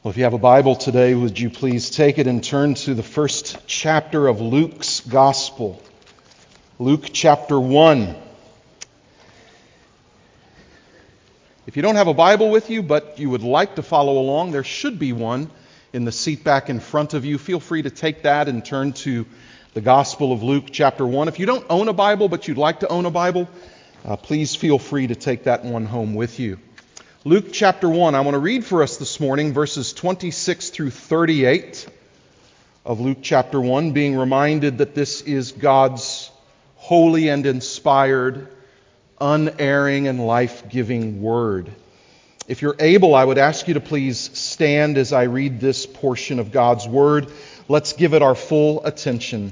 Well, if you have a Bible today, would you please take it and turn to the first chapter of Luke's Gospel? Luke chapter 1. If you don't have a Bible with you, but you would like to follow along, there should be one in the seat back in front of you. Feel free to take that and turn to the Gospel of Luke chapter 1. If you don't own a Bible, but you'd like to own a Bible, uh, please feel free to take that one home with you. Luke chapter 1. I want to read for us this morning verses 26 through 38 of Luke chapter 1, being reminded that this is God's holy and inspired, unerring, and life giving word. If you're able, I would ask you to please stand as I read this portion of God's word. Let's give it our full attention.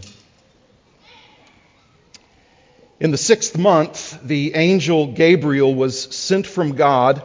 In the sixth month, the angel Gabriel was sent from God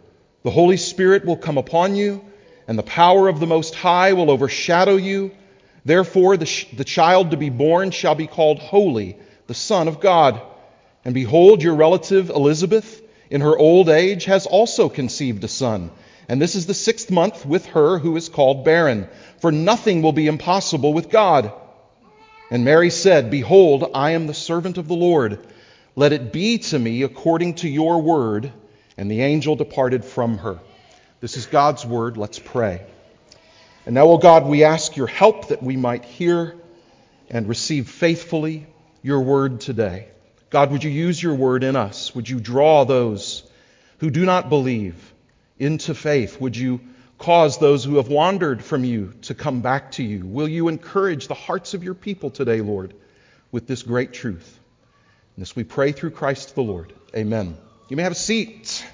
the Holy Spirit will come upon you, and the power of the Most High will overshadow you. Therefore, the, sh- the child to be born shall be called Holy, the Son of God. And behold, your relative Elizabeth, in her old age, has also conceived a son. And this is the sixth month with her who is called barren, for nothing will be impossible with God. And Mary said, Behold, I am the servant of the Lord. Let it be to me according to your word. And the angel departed from her. This is God's word. Let's pray. And now, O God, we ask your help that we might hear and receive faithfully your word today. God, would you use your word in us? Would you draw those who do not believe into faith? Would you cause those who have wandered from you to come back to you? Will you encourage the hearts of your people today, Lord, with this great truth? And this we pray through Christ the Lord. Amen. You may have a seat.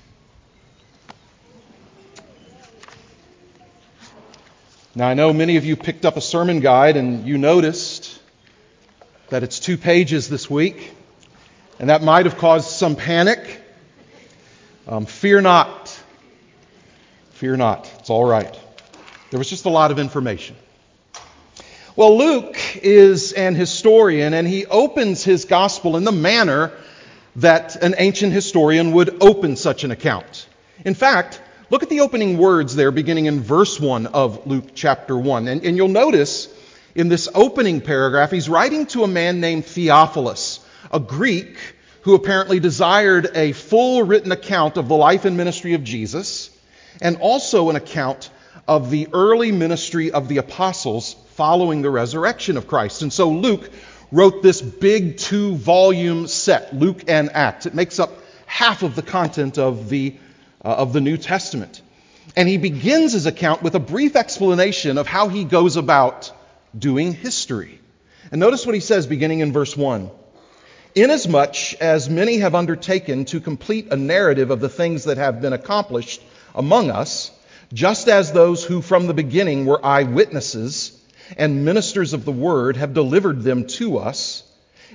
Now, I know many of you picked up a sermon guide and you noticed that it's two pages this week, and that might have caused some panic. Um, fear not. Fear not. It's all right. There was just a lot of information. Well, Luke is an historian, and he opens his gospel in the manner that an ancient historian would open such an account. In fact, look at the opening words there, beginning in verse 1 of Luke chapter 1. And, and, you'll notice in this opening paragraph, he's writing to a man named Theophilus, a Greek who apparently desired a full written account of the life and ministry of Jesus, and also an account of the early ministry of the apostles following the resurrection of Christ. And so Luke wrote this big two volume set, Luke and Acts. It makes up half of the content of the, uh, of the New Testament. And he begins his account with a brief explanation of how he goes about doing history. And notice what he says beginning in verse 1. Inasmuch as many have undertaken to complete a narrative of the things that have been accomplished among us, just as those who from the beginning were eyewitnesses, and ministers of the word have delivered them to us,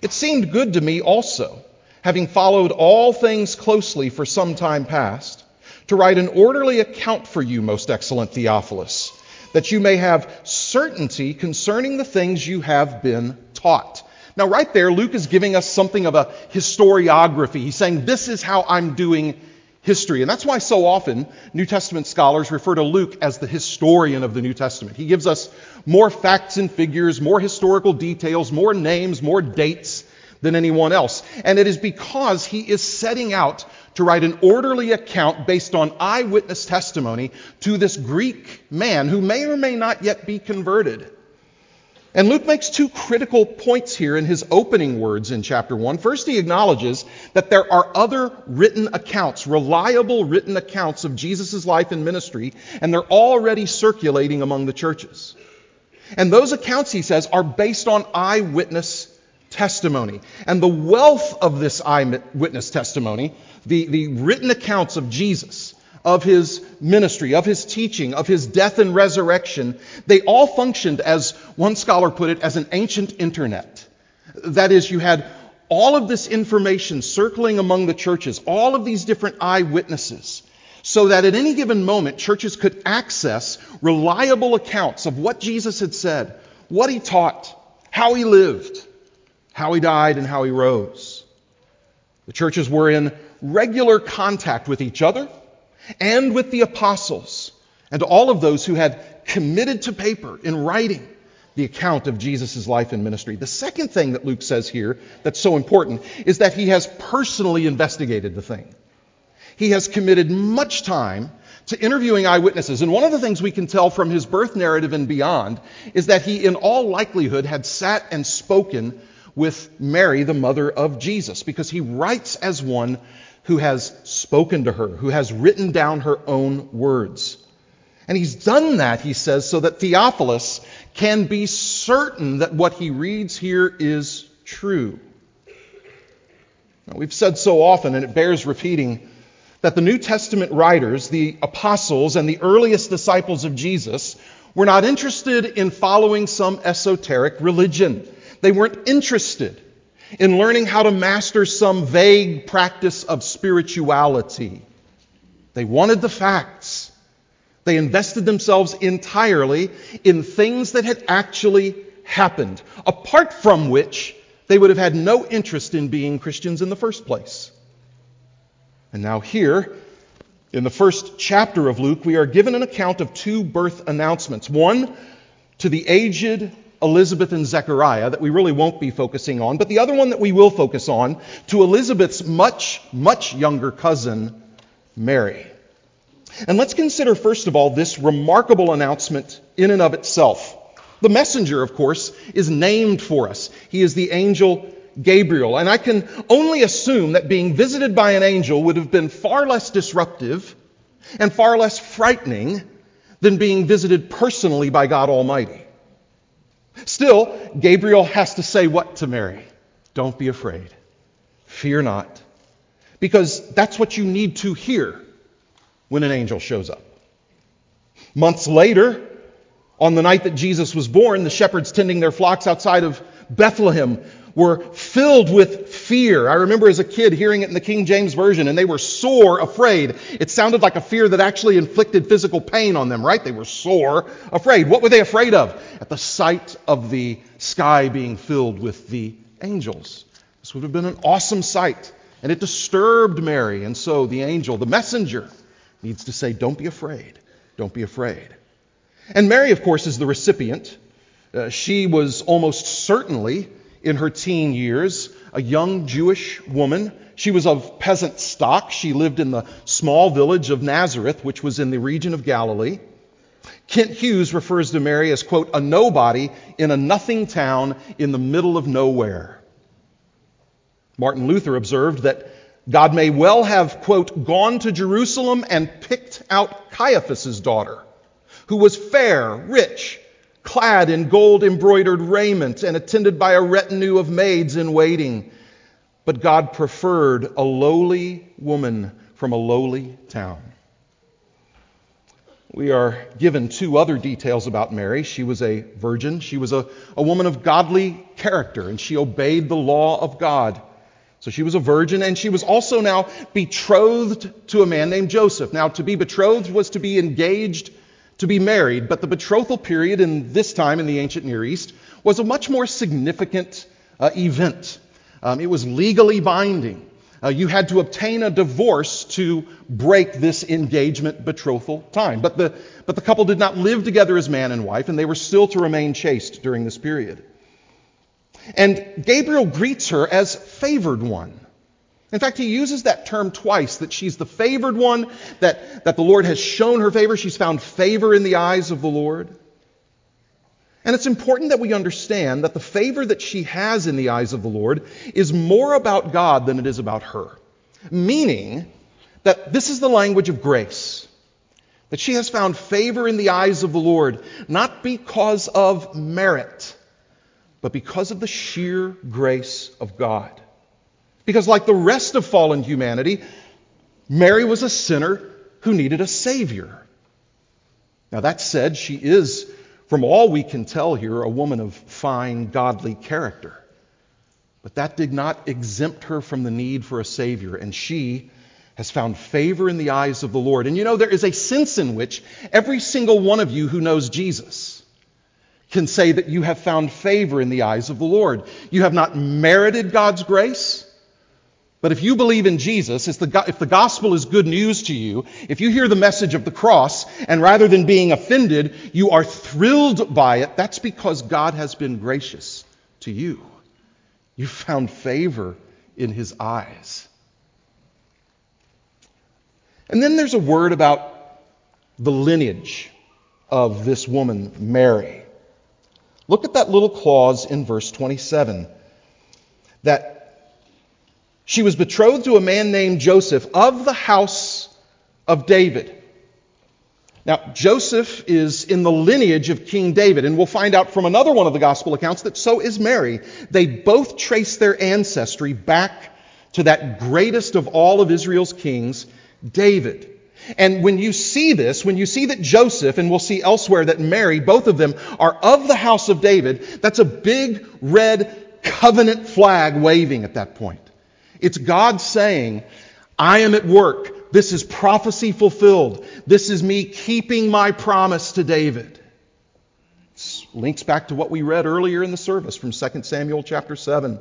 it seemed good to me also, having followed all things closely for some time past, to write an orderly account for you, most excellent Theophilus, that you may have certainty concerning the things you have been taught. Now, right there, Luke is giving us something of a historiography. He's saying, This is how I'm doing history. And that's why so often New Testament scholars refer to Luke as the historian of the New Testament. He gives us more facts and figures, more historical details, more names, more dates than anyone else. And it is because he is setting out to write an orderly account based on eyewitness testimony to this Greek man who may or may not yet be converted. And Luke makes two critical points here in his opening words in chapter 1. First, he acknowledges that there are other written accounts, reliable written accounts of Jesus' life and ministry, and they're already circulating among the churches. And those accounts, he says, are based on eyewitness testimony. And the wealth of this eyewitness testimony, the, the written accounts of Jesus, of his ministry, of his teaching, of his death and resurrection, they all functioned, as one scholar put it, as an ancient internet. That is, you had all of this information circling among the churches, all of these different eyewitnesses, so that at any given moment, churches could access reliable accounts of what Jesus had said, what he taught, how he lived, how he died, and how he rose. The churches were in regular contact with each other and with the apostles and all of those who had committed to paper in writing the account of Jesus' life and ministry. The second thing that Luke says here that's so important is that he has personally investigated the thing. He has committed much time to interviewing eyewitnesses. And one of the things we can tell from his birth narrative and beyond is that he, in all likelihood, had sat and spoken with Mary, the mother of Jesus, because he writes as one who has spoken to her, who has written down her own words. And he's done that, he says, so that Theophilus can be certain that what he reads here is true. Now, we've said so often, and it bears repeating, that the New Testament writers, the apostles, and the earliest disciples of Jesus were not interested in following some esoteric religion. They weren't interested in learning how to master some vague practice of spirituality. They wanted the facts. They invested themselves entirely in things that had actually happened, apart from which they would have had no interest in being Christians in the first place. And now, here, in the first chapter of Luke, we are given an account of two birth announcements. One to the aged Elizabeth and Zechariah that we really won't be focusing on, but the other one that we will focus on to Elizabeth's much, much younger cousin, Mary. And let's consider, first of all, this remarkable announcement in and of itself. The messenger, of course, is named for us. He is the angel Gabriel. And I can only assume that being visited by an angel would have been far less disruptive and far less frightening than being visited personally by God Almighty. Still, Gabriel has to say what to Mary? Don't be afraid. Fear not. Because that's what you need to hear when an angel shows up. Months later, on the night that Jesus was born, the shepherds tending their flocks outside of Bethlehem were filled with fear. I remember as a kid hearing it in the King James Version, and they were sore afraid. It sounded like a fear that actually inflicted physical pain on them, right? They were sore afraid. What were they afraid of? At the sight of the sky being filled with the angels. This would have been an awesome sight. And it disturbed Mary. And so the angel, the messenger, needs to say, Don't be afraid. Don't be afraid. And Mary, of course, is the recipient. Uh, she was almost certainly in her teen years, a young Jewish woman. She was of peasant stock. She lived in the small village of Nazareth, which was in the region of Galilee. Kent Hughes refers to Mary as, quote, a nobody in a nothing town in the middle of nowhere. Martin Luther observed that God may well have, quote, gone to Jerusalem and picked out Caiaphas's daughter, who was fair, rich, clad in gold embroidered raiment and attended by a retinue of maids in waiting. But God preferred a lowly woman from a lowly town. We are given two other details about Mary. She was a virgin, she was a, a woman of godly character, and she obeyed the law of God. So she was a virgin, and she was also now betrothed to a man named Joseph. Now, to be betrothed was to be engaged to be married, but the betrothal period in this time in the ancient Near East was a much more significant uh, event. Um, it was legally binding. Uh, you had to obtain a divorce to break this engagement betrothal time. But the, but the couple did not live together as man and wife, and they were still to remain chaste during this period. And Gabriel greets her as favored one. In fact, he uses that term twice that she's the favored one, that, that the Lord has shown her favor. She's found favor in the eyes of the Lord. And it's important that we understand that the favor that she has in the eyes of the Lord is more about God than it is about her. Meaning that this is the language of grace. That she has found favor in the eyes of the Lord, not because of merit, but because of the sheer grace of God. Because, like the rest of fallen humanity, Mary was a sinner who needed a Savior. Now, that said, she is, from all we can tell here, a woman of fine, godly character. But that did not exempt her from the need for a Savior, and she has found favor in the eyes of the Lord. And you know, there is a sense in which every single one of you who knows Jesus can say that you have found favor in the eyes of the Lord. You have not merited God's grace. But if you believe in Jesus, if the, gospel is good news to you, if you hear the message of the cross, and rather than being offended, you are thrilled by it, that's because God has been gracious to you. You found favor in his eyes. And then there's a word about the lineage of this woman, Mary. Look at that little clause in verse 27 that she was betrothed to a man named Joseph of the house of David. Now, Joseph is in the lineage of King David, and we'll find out from another one of the gospel accounts that so is Mary. They both trace their ancestry back to that greatest of all of Israel's kings, David. And when you see this, when you see that Joseph, and we'll see elsewhere that Mary, both of them are of the house of David, that's a big red covenant flag waving at that point. It's God saying, I am at work. This is prophecy fulfilled. This is me keeping my promise to David. Links back to what we read earlier in the service from 2 Samuel chapter 7.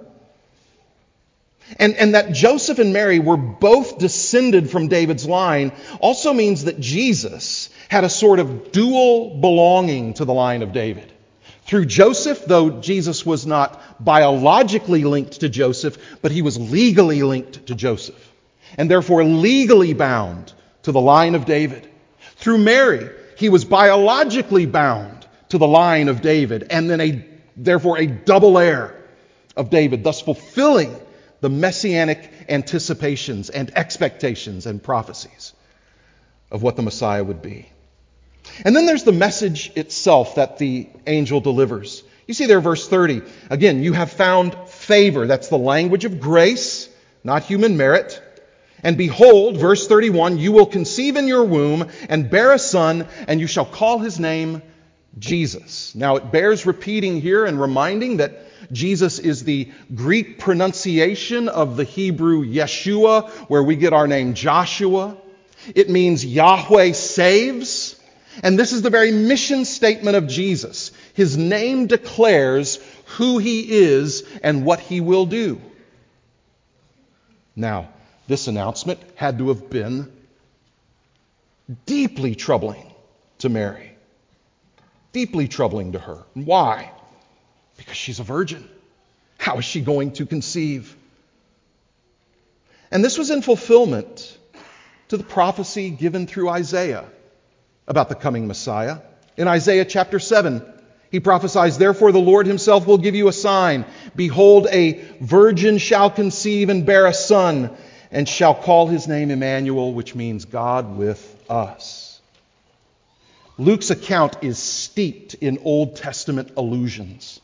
And, and that Joseph and Mary were both descended from David's line also means that Jesus had a sort of dual belonging to the line of David. Through Joseph, though Jesus was not biologically linked to Joseph, but he was legally linked to Joseph, and therefore legally bound to the line of David. Through Mary, he was biologically bound to the line of David, and then a, therefore a double heir of David, thus fulfilling the messianic anticipations and expectations and prophecies of what the Messiah would be. And then there's the message itself that the angel delivers. You see there, verse 30. Again, you have found favor. That's the language of grace, not human merit. And behold, verse 31, you will conceive in your womb and bear a son, and you shall call his name Jesus. Now, it bears repeating here and reminding that Jesus is the Greek pronunciation of the Hebrew Yeshua, where we get our name Joshua. It means Yahweh saves. And this is the very mission statement of Jesus. His name declares who he is and what he will do. Now, this announcement had to have been deeply troubling to Mary. Deeply troubling to her. Why? Because she's a virgin. How is she going to conceive? And this was in fulfillment to the prophecy given through Isaiah about the coming Messiah. In Isaiah chapter 7, he prophesies, Therefore the Lord himself will give you a sign. Behold, a virgin shall conceive and bear a son, and shall call his name Emmanuel, which means God with us. Luke's account is steeped in Old Testament allusions.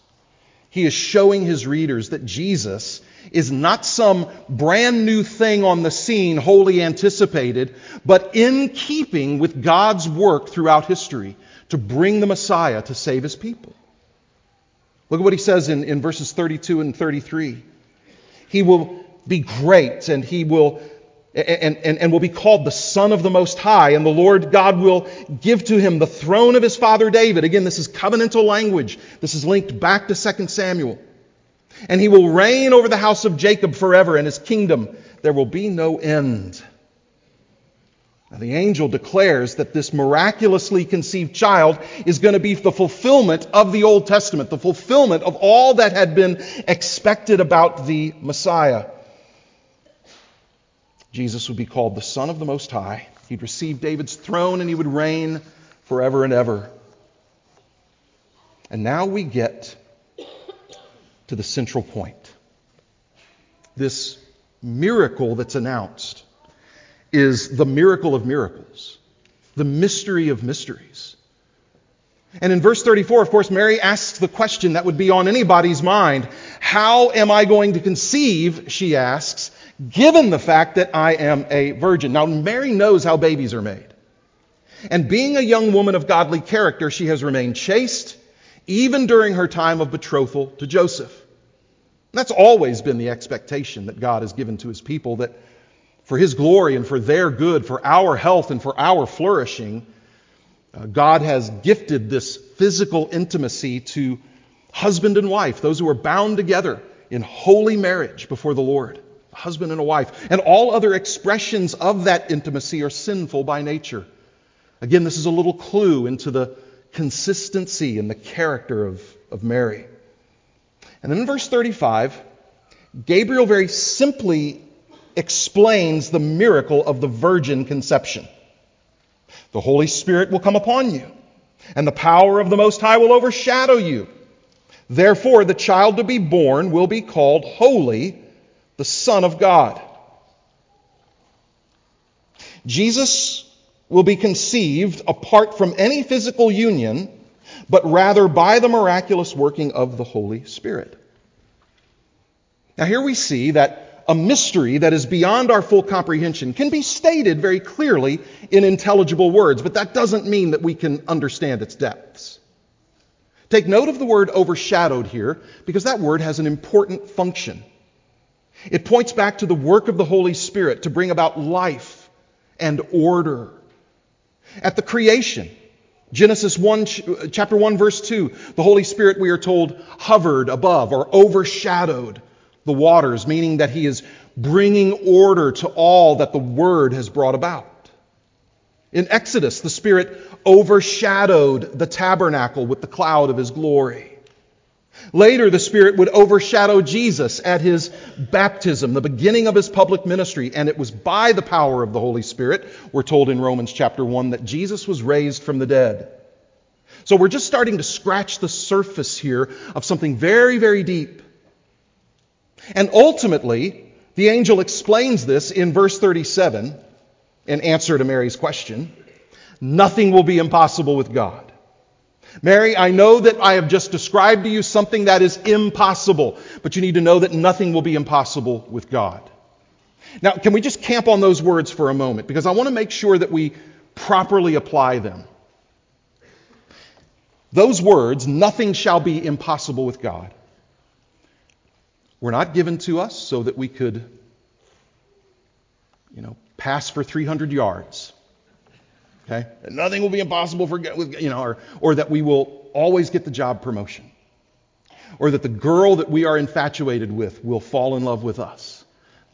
He is showing his readers that Jesus is not some brand new thing on the scene, wholly anticipated, but in keeping with God's work throughout history to bring the Messiah to save his people. Look at what he says in, in verses 32 and 33. He will be great and he will and, and, and will be called the Son of the Most High, and the Lord God will give to him the throne of his father David. Again, this is covenantal language. This is linked back to 2 Samuel. And he will reign over the house of Jacob forever, and his kingdom there will be no end. Now, the angel declares that this miraculously conceived child is going to be the fulfillment of the Old Testament, the fulfillment of all that had been expected about the Messiah. Jesus would be called the Son of the Most High. He'd receive David's throne and he would reign forever and ever. And now we get to the central point. This miracle that's announced is the miracle of miracles, the mystery of mysteries. And in verse 34, of course, Mary asks the question that would be on anybody's mind How am I going to conceive, she asks, given the fact that I am a virgin? Now, Mary knows how babies are made. And being a young woman of godly character, she has remained chaste, even during her time of betrothal to Joseph. That's always been the expectation that God has given to his people that for his glory and for their good, for our health and for our flourishing, uh, God has gifted this physical intimacy to husband and wife, those who are bound together in holy marriage before the Lord, a husband and a wife. And all other expressions of that intimacy are sinful by nature. Again, this is a little clue into the consistency and the character of, of Mary. And then in verse 35, Gabriel very simply explains the miracle of the virgin conception. The Holy Spirit will come upon you, and the power of the Most High will overshadow you. Therefore, the child to be born will be called Holy, the Son of God. Jesus will be conceived apart from any physical union, but rather by the miraculous working of the Holy Spirit. Now, here we see that a mystery that is beyond our full comprehension can be stated very clearly in intelligible words, but that doesn't mean that we can understand its depths. Take note of the word overshadowed here, because that word has an important function. It points back to the work of the Holy Spirit to bring about life and order at the creation. Genesis 1, chapter 1, verse 2, the Holy Spirit, we are told, hovered above or overshadowed the waters, meaning that he is bringing order to all that the Word has brought about. In Exodus, the Spirit overshadowed the tabernacle with the cloud of his glory. Later, the Spirit would overshadow Jesus at his baptism, the beginning of his public ministry, and it was by the power of the Holy Spirit, we're told in Romans chapter 1, that Jesus was raised from the dead. So we're just starting to scratch the surface here of something very, very deep. And ultimately, the angel explains this in verse 37 in answer to Mary's question. Nothing will be impossible with God. Mary, I know that I have just described to you something that is impossible, but you need to know that nothing will be impossible with God. Now, can we just camp on those words for a moment? Because I want to make sure that we properly apply them. Those words, nothing shall be impossible with God, were not given to us so that we could, you know, pass for 300 yards. Okay? And nothing will be impossible for, you know, or, or that we will always get the job promotion. Or that the girl that we are infatuated with will fall in love with us.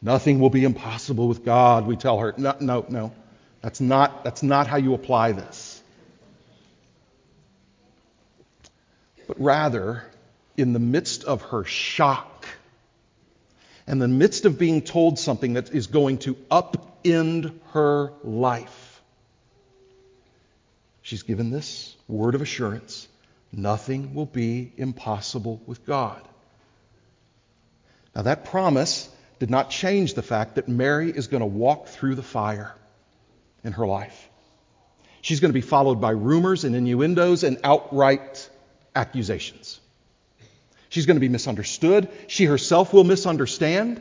Nothing will be impossible with God, we tell her. No, no, no. That's not, that's not how you apply this. But rather, in the midst of her shock, and the midst of being told something that is going to upend her life, She's given this word of assurance nothing will be impossible with God. Now, that promise did not change the fact that Mary is going to walk through the fire in her life. She's going to be followed by rumors and innuendos and outright accusations. She's going to be misunderstood. She herself will misunderstand,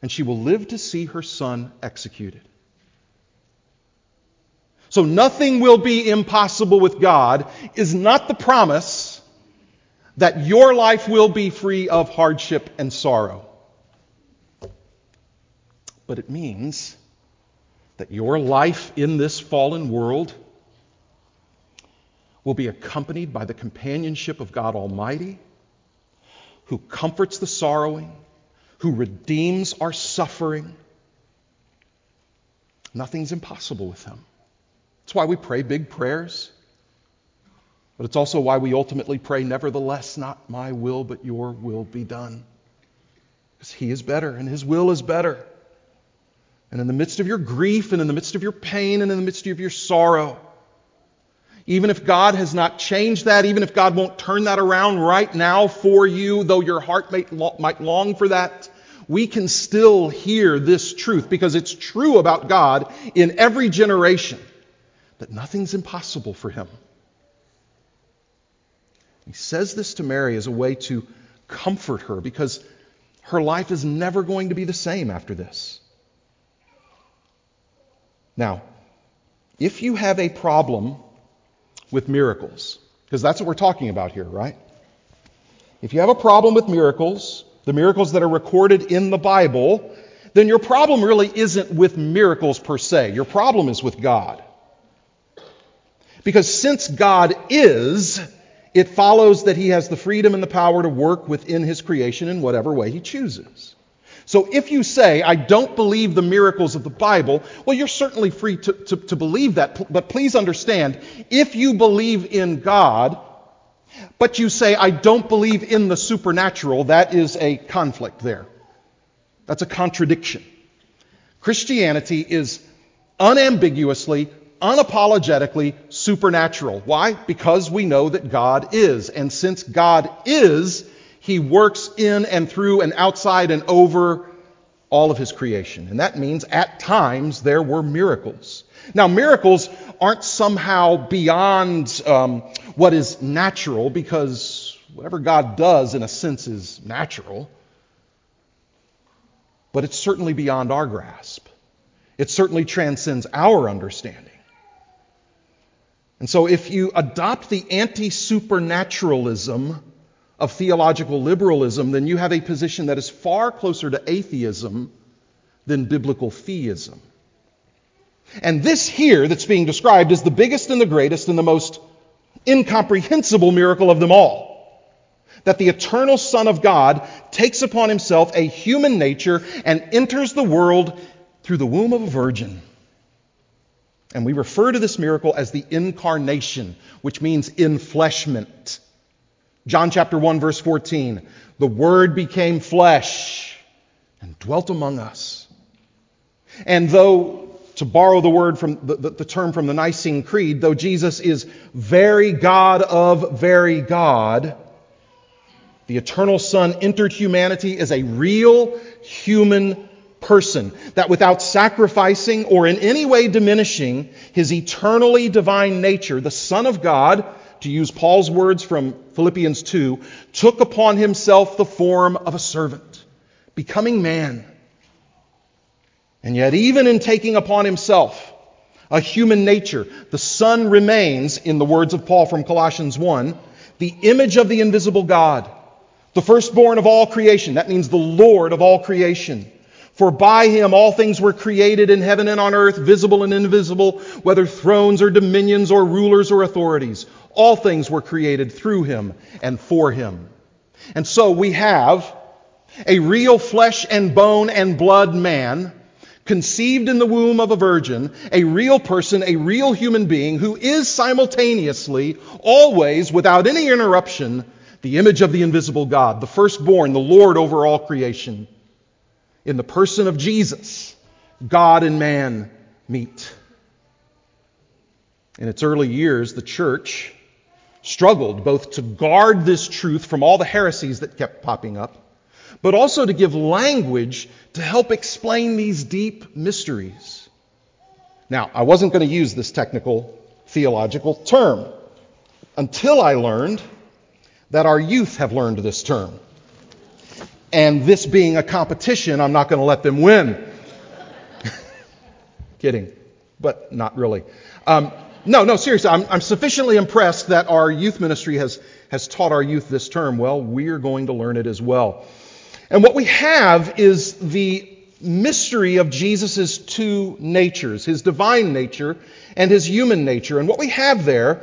and she will live to see her son executed. So nothing will be impossible with God is not the promise that your life will be free of hardship and sorrow. But it means that your life in this fallen world will be accompanied by the companionship of God Almighty, who comforts the sorrowing, who redeems our suffering. Nothing's impossible with Him. It's why we pray big prayers. But it's also why we ultimately pray, Nevertheless, not my will, but your will be done. Because He is better and His will is better. And in the midst of your grief and in the midst of your pain and in the midst of your sorrow, Even if God has not changed that, even if God won't turn that around right now for you, though your heart might, might long for that, we can still hear this truth because it's true about God in every generation that nothing's impossible for him. He says this to Mary as a way to comfort her because her life is never going to be the same after this. Now, if you have a problem with miracles, because that's what we're talking about here, right? If you have a problem with miracles, the miracles that are recorded in the Bible, then your problem really isn't with miracles per se. Your problem is with God. Because since God is, it follows that he has the freedom and the power to work within his creation in whatever way he chooses. So if you say, I don't believe the miracles of the Bible, well, you're certainly free to, to, to believe that. But please understand, if you believe in God, but you say, I don't believe in the supernatural, that is a conflict there. That's a contradiction. Christianity is unambiguously, unapologetically supernatural. Why? Because we know that God is. And since God is, He works in and through and outside and over all of His creation. And that means at times there were miracles. Now, miracles aren't somehow beyond um, what is natural because whatever God does, in a sense, is natural. But it's certainly beyond our grasp. It certainly transcends our understanding. And so, if you adopt the anti supernaturalism of theological liberalism, then you have a position that is far closer to atheism than biblical theism. And this here that's being described is the biggest and the greatest and the most incomprehensible miracle of them all. That the eternal Son of God takes upon himself a human nature and enters the world through the womb of a virgin. And we refer to this miracle as the incarnation, which means enfleshment. John chapter 1 verse 14. The word became flesh and dwelt among us. And though, to borrow the word from the, the, the term from the Nicene Creed, though Jesus is very God of very God, the eternal Son entered humanity as a real human person, that without sacrificing or in any way diminishing his eternally divine nature, the Son of God, to use Paul's words from Philippians 2, took upon himself the form of a servant, becoming man. And yet, even in taking upon himself a human nature, the Son remains, in the words of Paul from Colossians 1, the image of the invisible God, the firstborn of all creation. That means the Lord of all creation. For by him all things were created in heaven and on earth, visible and invisible, whether thrones or dominions or rulers or authorities. All things were created through him and for him. And so we have a real flesh and bone and blood man, conceived in the womb of a virgin, a real person, a real human being who is simultaneously, always, without any interruption, the image of the invisible God, the firstborn, the Lord over all creation. In the person of Jesus, God and man meet. In its early years, the church struggled both to guard this truth from all the heresies that kept popping up, but also to give language to help explain these deep mysteries. Now, I wasn't going to use this technical theological term until I learned that our youth have learned this term. And this being a competition, I'm not going to let them win. Kidding, but not really. Um, no, no, seriously, I'm, I'm, sufficiently impressed that our youth ministry has, has taught our youth this term. Well, we're going to learn it as well. And what we have is the mystery of Jesus' two natures, his divine nature and his human nature. And what we have there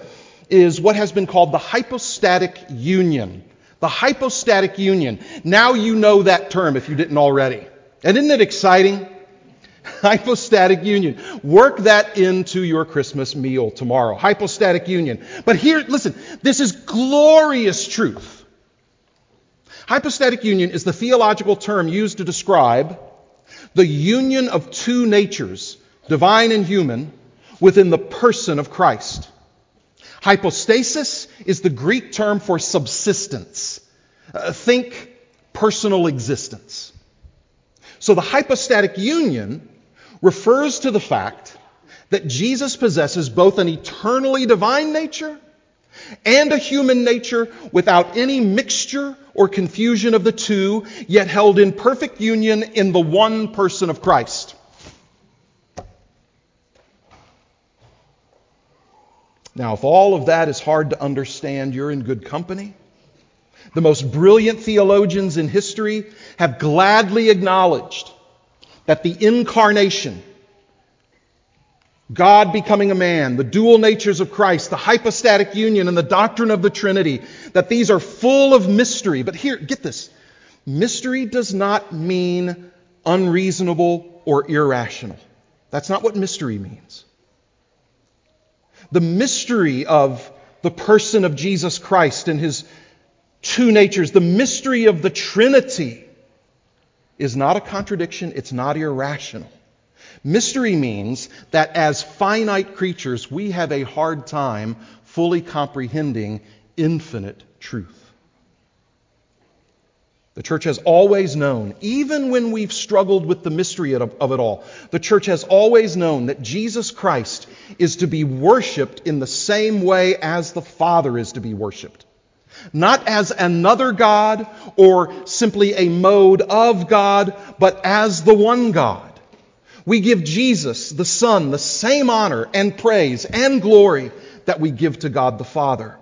is what has been called the hypostatic union. The hypostatic union. Now you know that term if you didn't already. And isn't it exciting? Hypostatic union. Work that into your Christmas meal tomorrow. Hypostatic union. But here, listen, this is glorious truth. Hypostatic union is the theological term used to describe the union of two natures, divine and human, within the person of Christ. Hypostasis is the Greek term for subsistence. Uh, think personal existence. So the hypostatic union refers to the fact that Jesus possesses both an eternally divine nature and a human nature without any mixture or confusion of the two, yet held in perfect union in the one person of Christ. Now, if all of that is hard to understand, you're in good company. The most brilliant theologians in history have gladly acknowledged that the incarnation, God becoming a man, the dual natures of Christ, the hypostatic union, and the doctrine of the Trinity, that these are full of mystery. But here, get this mystery does not mean unreasonable or irrational. That's not what mystery means. The mystery of the person of Jesus Christ and his two natures, the mystery of the Trinity, is not a contradiction, it's not irrational. Mystery means that as finite creatures, we have a hard time fully comprehending infinite truth. The church has always known, even when we've struggled with the mystery of it all, the church has always known that Jesus Christ is to be worshiped in the same way as the Father is to be worshiped. Not as another God or simply a mode of God, but as the one God. We give Jesus, the Son, the same honor and praise and glory that we give to God the Father.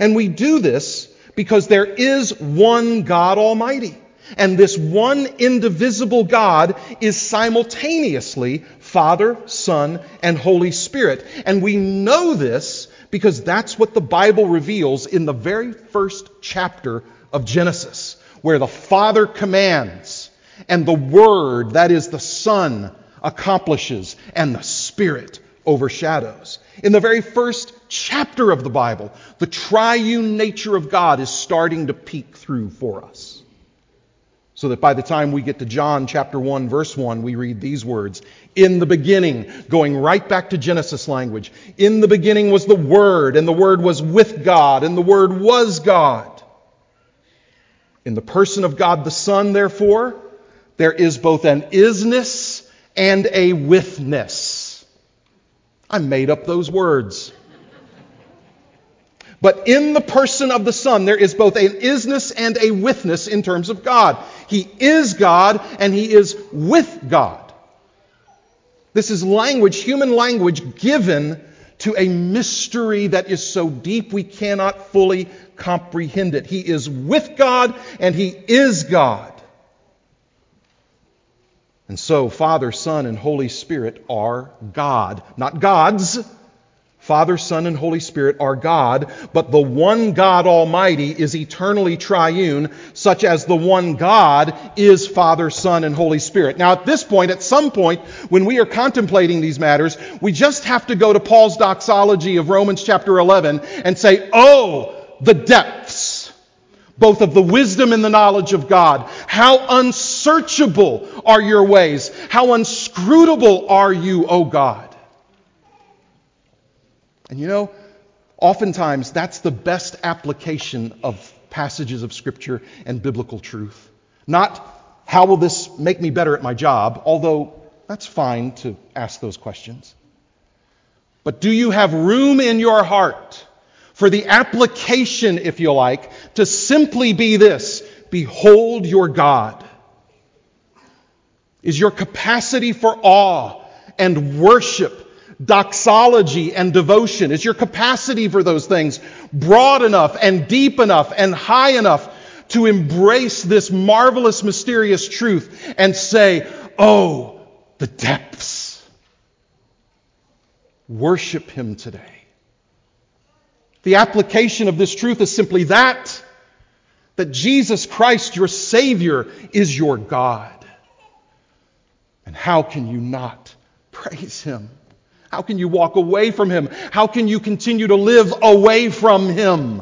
And we do this because there is one God Almighty. And this one indivisible God is simultaneously Father, Son, and Holy Spirit. And we know this because that's what the Bible reveals in the very first chapter of Genesis, where the Father commands and the Word, that is the Son, accomplishes and the Spirit overshadows. In the very first chapter of the Bible, the triune nature of God is starting to peek through for us. So that by the time we get to John chapter 1, verse 1, we read these words In the beginning, going right back to Genesis language, in the beginning was the Word, and the Word was with God, and the Word was God. In the person of God the Son, therefore, there is both an isness and a withness. I made up those words. But in the person of the Son, there is both an isness and a withness in terms of God. He is God and He is with God. This is language, human language, given to a mystery that is so deep we cannot fully comprehend it. He is with God and He is God. And so, Father, Son, and Holy Spirit are God. Not gods. Father, Son, and Holy Spirit are God, but the one God Almighty is eternally triune, such as the one God is Father, Son, and Holy Spirit. Now, at this point, at some point, when we are contemplating these matters, we just have to go to Paul's doxology of Romans chapter 11 and say, Oh, the depths both of the wisdom and the knowledge of God. How unsearchable are your ways? How unscrutable are you, O God? And you know, oftentimes that's the best application of passages of Scripture and biblical truth. Not, how will this make me better at my job? Although that's fine to ask those questions. But do you have room in your heart for the application, if you like, to simply be this Behold your God. Is your capacity for awe and worship, doxology and devotion, is your capacity for those things broad enough and deep enough and high enough to embrace this marvelous, mysterious truth and say, Oh, the depths. Worship Him today. The application of this truth is simply that that Jesus Christ, your Savior, is your God. And how can you not praise Him? How can you walk away from Him? How can you continue to live away from Him?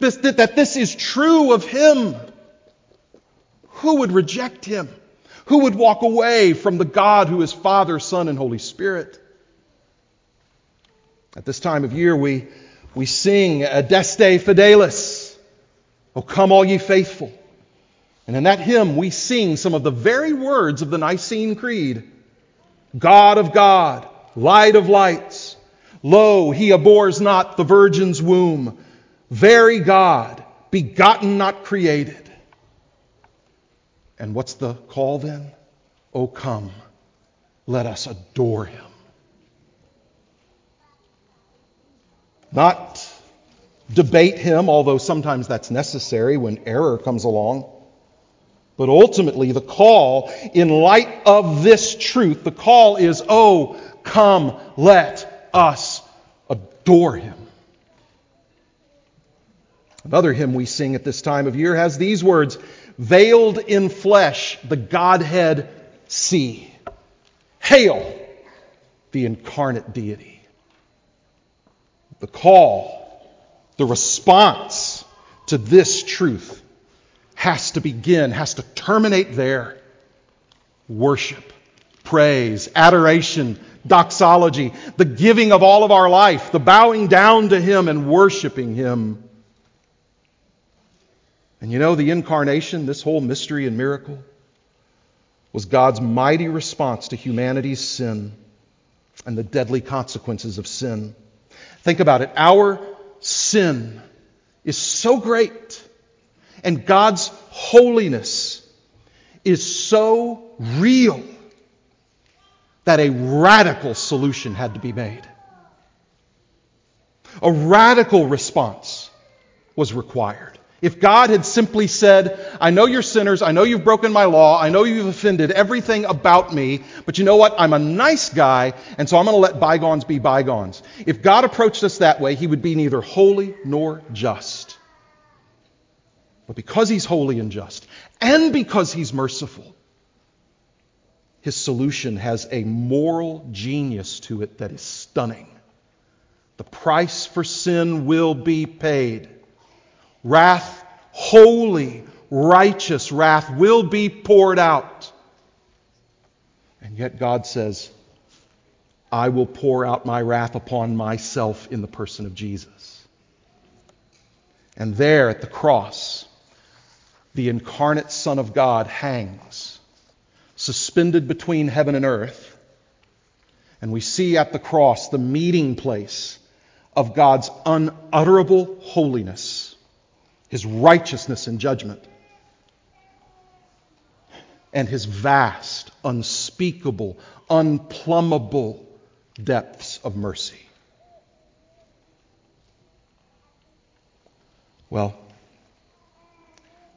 This, that, that this is true of Him. Who would reject Him? Who would walk away from the God who is Father, Son, and Holy Spirit? At this time of year, we, we sing Adeste Fideles. Oh, come, all ye faithful. And in that hymn, we sing some of the very words of the Nicene Creed God of God, light of lights. Lo, he abhors not the virgin's womb. Very God, begotten, not created. And what's the call then? Oh, come, let us adore him. Not debate him, although sometimes that's necessary when error comes along. But ultimately, the call, in light of this truth, the call is, Oh, come, let us adore him. Another hymn we sing at this time of year has these words Veiled in flesh, the Godhead see. Hail the incarnate deity. The call, the response to this truth has to begin, has to terminate there. Worship, praise, adoration, doxology, the giving of all of our life, the bowing down to Him and worshiping Him. And you know, the incarnation, this whole mystery and miracle, was God's mighty response to humanity's sin and the deadly consequences of sin. Think about it. Our sin is so great and God's holiness is so real that a radical solution had to be made. A radical response was required. If God had simply said, I know you're sinners, I know you've broken my law, I know you've offended everything about me, but you know what? I'm a nice guy, and so I'm going to let bygones be bygones. If God approached us that way, he would be neither holy nor just. But because he's holy and just, and because he's merciful, his solution has a moral genius to it that is stunning. The price for sin will be paid. Wrath, holy, righteous wrath will be poured out. And yet God says, I will pour out my wrath upon myself in the person of Jesus. And there at the cross, the incarnate Son of God hangs, suspended between heaven and earth. And we see at the cross the meeting place of God's unutterable holiness, his righteousness and judgment, and his vast, unspeakable, unplumbable depths of mercy. Well,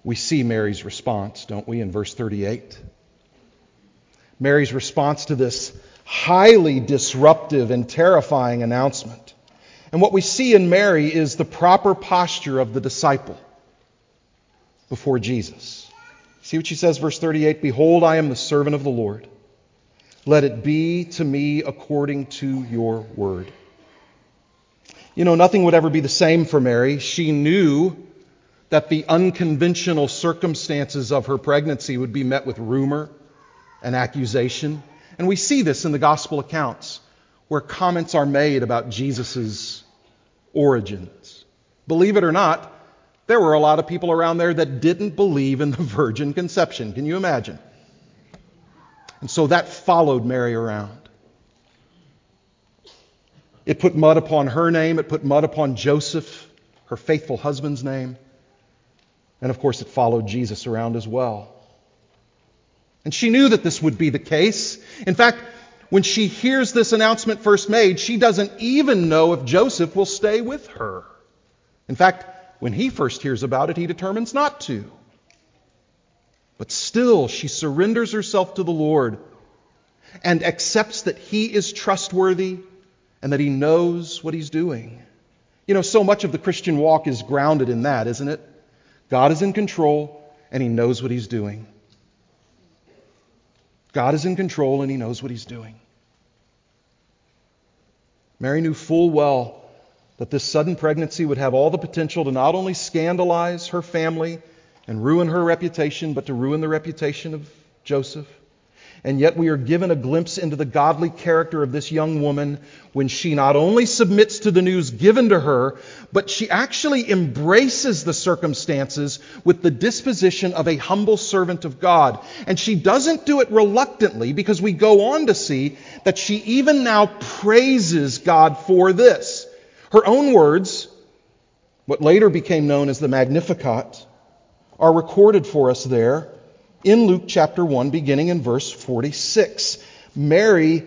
we see Mary's response, don't we, in verse 38? Mary's response to this highly disruptive and terrifying announcement. And what we see in Mary is the proper posture of the disciple before Jesus. See what she says, verse 38 Behold, I am the servant of the Lord. Let it be to me according to your word. You know, nothing would ever be the same for Mary. She knew that the unconventional circumstances of her pregnancy would be met with rumor and accusation. And we see this in the gospel accounts where comments are made about Jesus' origins. Believe it or not, there were a lot of people around there that didn't believe in the virgin conception. Can you imagine? And so that followed Mary around. It put mud upon her name, it put mud upon Joseph, her faithful husband's name. And of course, it followed Jesus around as well. And she knew that this would be the case. In fact, when she hears this announcement first made, she doesn't even know if Joseph will stay with her. In fact, when he first hears about it, he determines not to. But still, she surrenders herself to the Lord and accepts that he is trustworthy and that he knows what he's doing. You know, so much of the Christian walk is grounded in that, isn't it? God is in control and he knows what he's doing. God is in control and he knows what he's doing. Mary knew full well that this sudden pregnancy would have all the potential to not only scandalize her family and ruin her reputation, but to ruin the reputation of Joseph. And yet we are given a glimpse into the godly character of this young woman when she not only submits to the news given to her, but she actually embraces the circumstances with the disposition of a humble servant of God. And she doesn't do it reluctantly because we go on to see that she even now praises God for this. Her own words, what later became known as the Magnificat, are recorded for us there in Luke chapter 1, beginning in verse 46. Mary,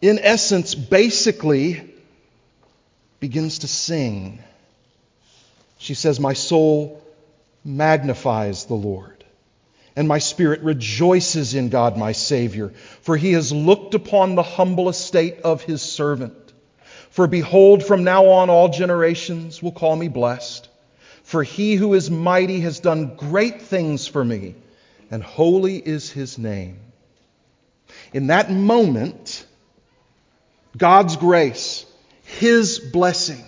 in essence, basically begins to sing. She says, My soul magnifies the Lord, and my spirit rejoices in God my Savior, for he has looked upon the humble estate of his servant. For behold, from now on all generations will call me blessed. For he who is mighty has done great things for me, and holy is his name. In that moment, God's grace, his blessing,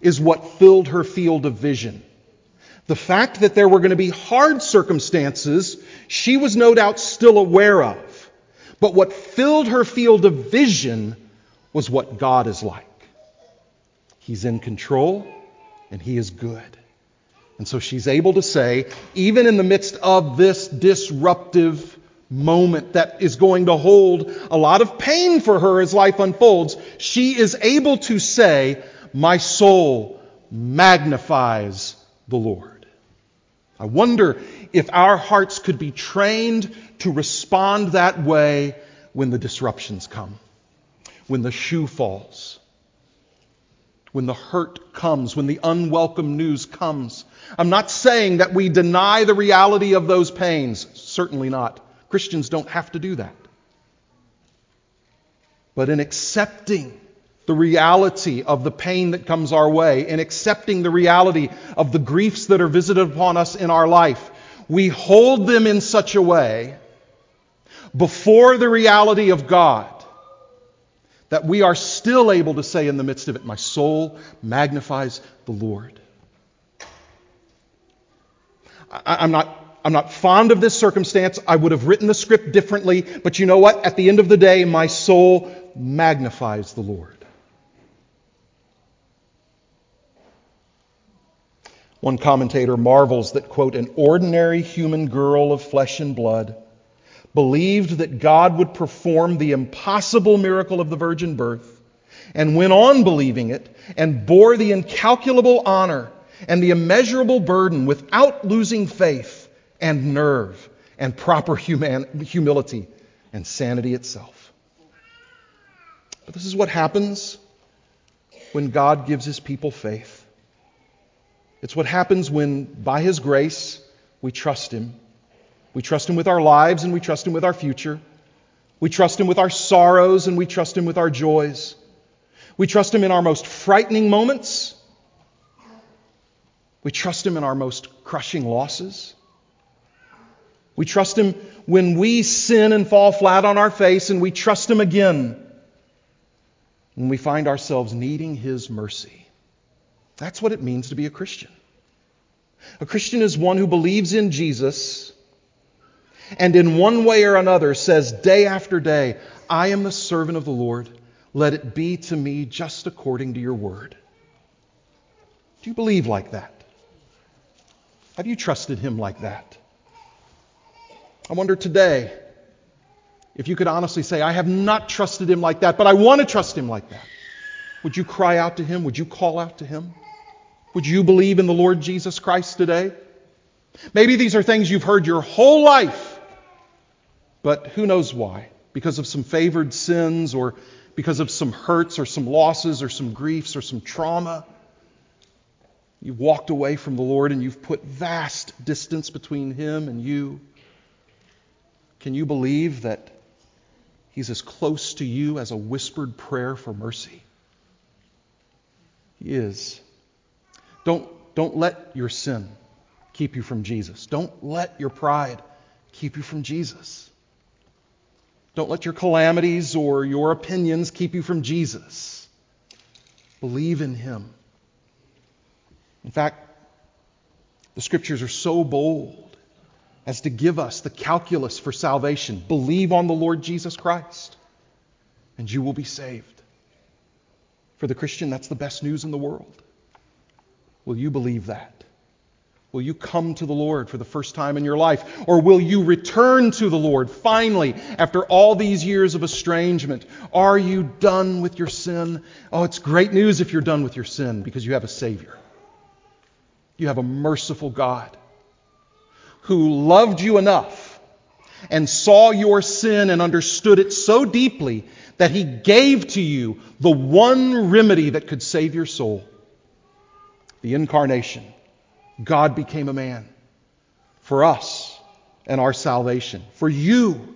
is what filled her field of vision. The fact that there were going to be hard circumstances, she was no doubt still aware of. But what filled her field of vision was what God is like. He's in control and he is good. And so she's able to say, even in the midst of this disruptive moment that is going to hold a lot of pain for her as life unfolds, she is able to say, My soul magnifies the Lord. I wonder if our hearts could be trained to respond that way when the disruptions come, when the shoe falls, when the hurt comes, when the unwelcome news comes. I'm not saying that we deny the reality of those pains. Certainly not. Christians don't have to do that. But in accepting the reality of the pain that comes our way, in accepting the reality of the griefs that are visited upon us in our life, we hold them in such a way before the reality of God that we are still able to say in the midst of it, My soul magnifies the Lord. I, am not. I'm not fond of this circumstance. I would have written the script differently, but you know what? At the end of the day, my soul magnifies the Lord. One commentator marvels that, quote, an ordinary human girl of flesh and blood believed that God would perform the impossible miracle of the virgin birth, and went on believing it, and bore the incalculable honor and the immeasurable burden without losing faith and nerve and proper human, humility and sanity itself. But this is what happens when God gives his people faith. It's what happens when, by his grace, we trust him we trust Him with our lives and we trust Him with our future. We trust Him with our sorrows and we trust Him with our joys. We trust Him in our most frightening moments. We trust Him in our most crushing losses. We trust Him when we sin and fall flat on our face, and we trust Him again when we find ourselves needing His mercy. That's what it means to be a Christian. A Christian is one who believes in Jesus and in one way or another says day after day, I am the servant of the Lord. Let it be to me just according to your word. Do you believe like that? Have you trusted him like that? I wonder today if you could honestly say, I have not trusted him like that, but I want to trust him like that. Would you cry out to him? Would you call out to him? Would you believe in the Lord Jesus Christ today? Maybe these are things you've heard your whole life. But who knows why? Because of some favored sins or because of some hurts or some losses or some griefs or some trauma. You've walked away from the Lord and you've put vast distance between Him and you. Can you believe that He's as close to you as a whispered prayer for mercy? He is. Don't, don't let your sin keep you from Jesus. Don't let your pride keep you from Jesus. Don't let your calamities or your opinions keep you from Jesus. Believe in Him. In fact, the scriptures are so bold as to give us the calculus for salvation. Believe on the Lord Jesus Christ, and you will be saved. For the Christian, that's the best news in the world. Will you believe that? Will you come to the Lord for the first time in your life? Or will you return to the Lord finally after all these years of estrangement? Are you done with your sin? Oh, it's great news if you're done with your sin because you have a Savior. You have a merciful God who loved you enough and saw your sin and understood it so deeply that he gave to you the one remedy that could save your soul the incarnation. God became a man for us and our salvation, for you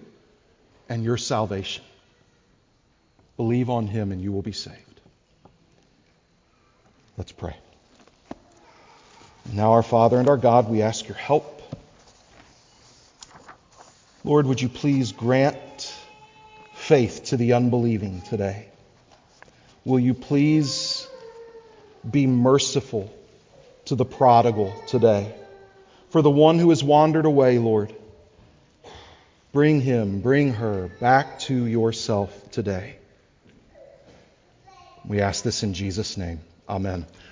and your salvation. Believe on him and you will be saved. Let's pray. Now, our Father and our God, we ask your help. Lord, would you please grant faith to the unbelieving today? Will you please be merciful to the prodigal today. For the one who has wandered away, Lord, bring him, bring her back to yourself today. We ask this in Jesus' name. Amen.